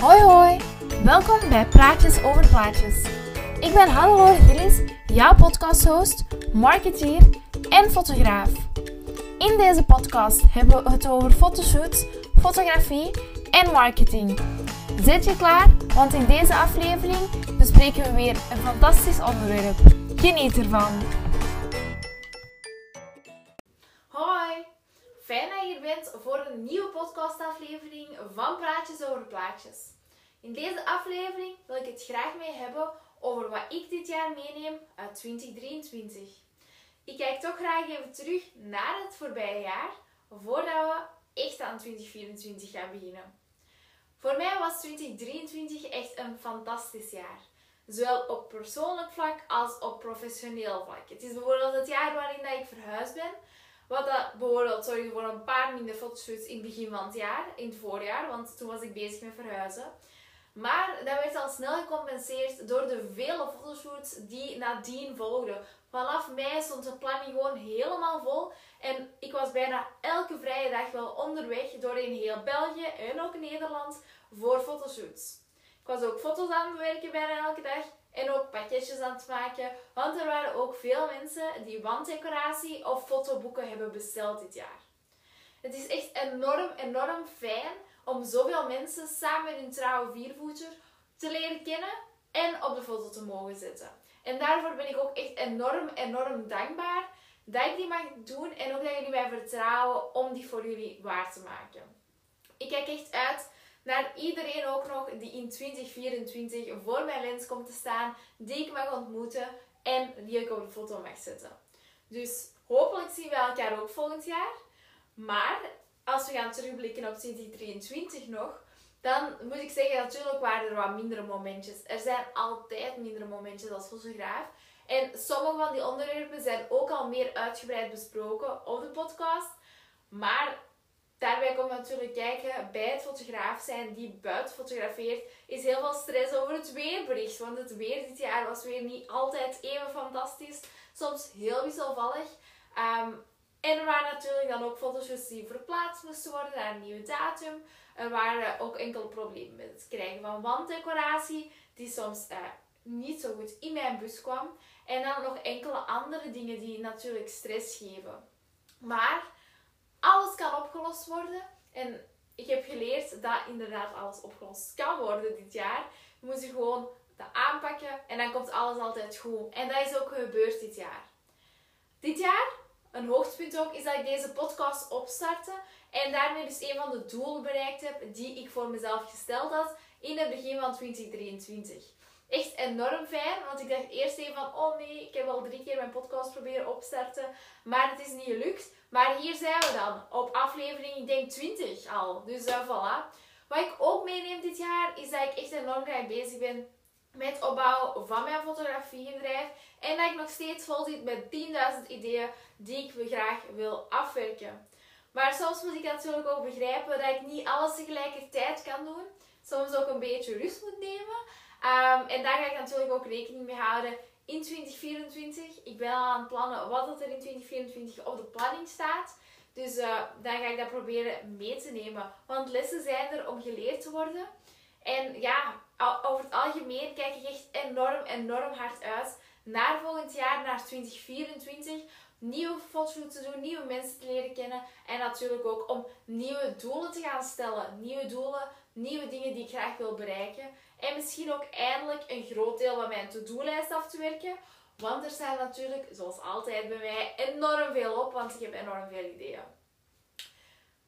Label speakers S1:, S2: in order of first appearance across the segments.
S1: Hoi hoi, welkom bij Praatjes over Plaatjes. Ik ben Hannelore Gillis, jouw podcasthost, marketeer en fotograaf. In deze podcast hebben we het over fotoshoots, fotografie en marketing. Zit je klaar? Want in deze aflevering bespreken we weer een fantastisch onderwerp. Geniet ervan! Nieuwe podcastaflevering van Praatjes over Plaatjes. In deze aflevering wil ik het graag mee hebben over wat ik dit jaar meeneem uit 2023. Ik kijk toch graag even terug naar het voorbije jaar, voordat we echt aan 2024 gaan beginnen. Voor mij was 2023 echt een fantastisch jaar. Zowel op persoonlijk vlak als op professioneel vlak. Het is bijvoorbeeld het jaar waarin dat ik verhuisd ben. Wat dat bijvoorbeeld zorgde voor een paar minder fotoshoots in het begin van het jaar, in het voorjaar, want toen was ik bezig met verhuizen. Maar dat werd al snel gecompenseerd door de vele fotoshoots die nadien volgden. Vanaf mei stond de planning gewoon helemaal vol. En ik was bijna elke vrije dag wel onderweg doorheen heel België en ook Nederland voor fotoshoots. Ik was ook foto's aan het bewerken bijna elke dag en ook pakketjes aan het maken. Want er waren ook veel mensen die wanddecoratie of fotoboeken hebben besteld dit jaar. Het is echt enorm, enorm fijn om zoveel mensen samen met hun trouwe viervoeter te leren kennen en op de foto te mogen zetten. En daarvoor ben ik ook echt enorm, enorm dankbaar dat ik die mag doen en ook dat jullie mij vertrouwen om die voor jullie waar te maken. Ik kijk echt uit naar iedereen ook nog die in 2024 voor mijn lens komt te staan, die ik mag ontmoeten en die ik op de foto mag zetten. Dus hopelijk zien we elkaar ook volgend jaar. Maar als we gaan terugblikken op 2023 nog, dan moet ik zeggen, natuurlijk waren er wat mindere momentjes. Er zijn altijd mindere momentjes als fotograaf. En sommige van die onderwerpen zijn ook al meer uitgebreid besproken op de podcast. Maar daarbij komt natuurlijk kijken, bij het fotograaf zijn die buiten fotografeert, is heel veel stress over het weerbericht. Want het weer dit jaar was weer niet altijd even fantastisch. Soms heel wisselvallig. Ehm, en er waren natuurlijk dan ook foto's die verplaatst moesten worden naar een nieuwe datum. Er waren ook enkele problemen met het krijgen van wanddecoratie, die soms uh, niet zo goed in mijn bus kwam. En dan nog enkele andere dingen die natuurlijk stress geven. Maar alles kan opgelost worden. En ik heb geleerd dat inderdaad alles opgelost kan worden dit jaar. Je moet je gewoon dat aanpakken en dan komt alles altijd goed. En dat is ook gebeurd dit jaar. Dit jaar een hoogtepunt ook is dat ik deze podcast opstartte en daarmee dus een van de doelen bereikt heb die ik voor mezelf gesteld had in het begin van 2023. Echt enorm fijn, want ik dacht eerst even van, oh nee, ik heb al drie keer mijn podcast proberen opstarten, maar het is niet gelukt. Maar hier zijn we dan, op aflevering, ik denk 20 al. Dus uh, voilà. Wat ik ook meeneem dit jaar, is dat ik echt enorm graag bezig ben met het opbouwen van mijn fotografiebedrijf. En dat ik nog steeds vol zit met 10.000 ideeën die ik graag wil afwerken. Maar soms moet ik natuurlijk ook begrijpen dat ik niet alles tegelijkertijd kan doen. Soms ook een beetje rust moet nemen. Um, en daar ga ik natuurlijk ook rekening mee houden in 2024. Ik ben al aan het plannen wat er in 2024 op de planning staat. Dus uh, dan ga ik dat proberen mee te nemen. Want lessen zijn er om geleerd te worden. En ja, over het algemeen kijk ik echt enorm, enorm hard uit naar volgend jaar, naar 2024. Nieuwe foto's te doen, nieuwe mensen te leren kennen. En natuurlijk ook om nieuwe doelen te gaan stellen. Nieuwe doelen, nieuwe dingen die ik graag wil bereiken. En misschien ook eindelijk een groot deel van mijn to-do-lijst af te werken. Want er staat natuurlijk, zoals altijd bij mij, enorm veel op. Want ik heb enorm veel ideeën.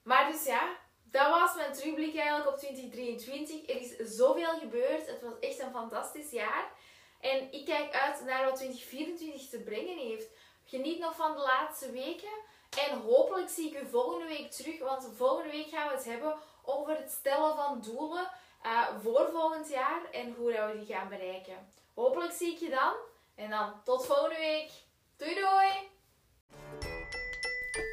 S1: Maar dus ja, dat was mijn terugblik eigenlijk op 2023. Er is zoveel gebeurd. Het was echt een fantastisch jaar. En ik kijk uit naar wat 2024 te brengen heeft. Geniet nog van de laatste weken. En hopelijk zie ik u volgende week terug. Want volgende week gaan we het hebben over het stellen van doelen uh, voor volgend jaar. En hoe we die gaan bereiken. Hopelijk zie ik je dan. En dan tot volgende week. Doei doei!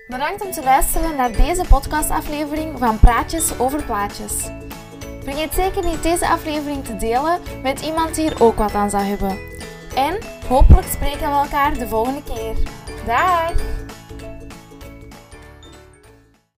S1: Bedankt om te luisteren naar deze podcastaflevering van Praatjes over Plaatjes. Vergeet zeker niet deze aflevering te delen met iemand die er ook wat aan zou hebben. En hopelijk spreken we elkaar de volgende keer. Dag!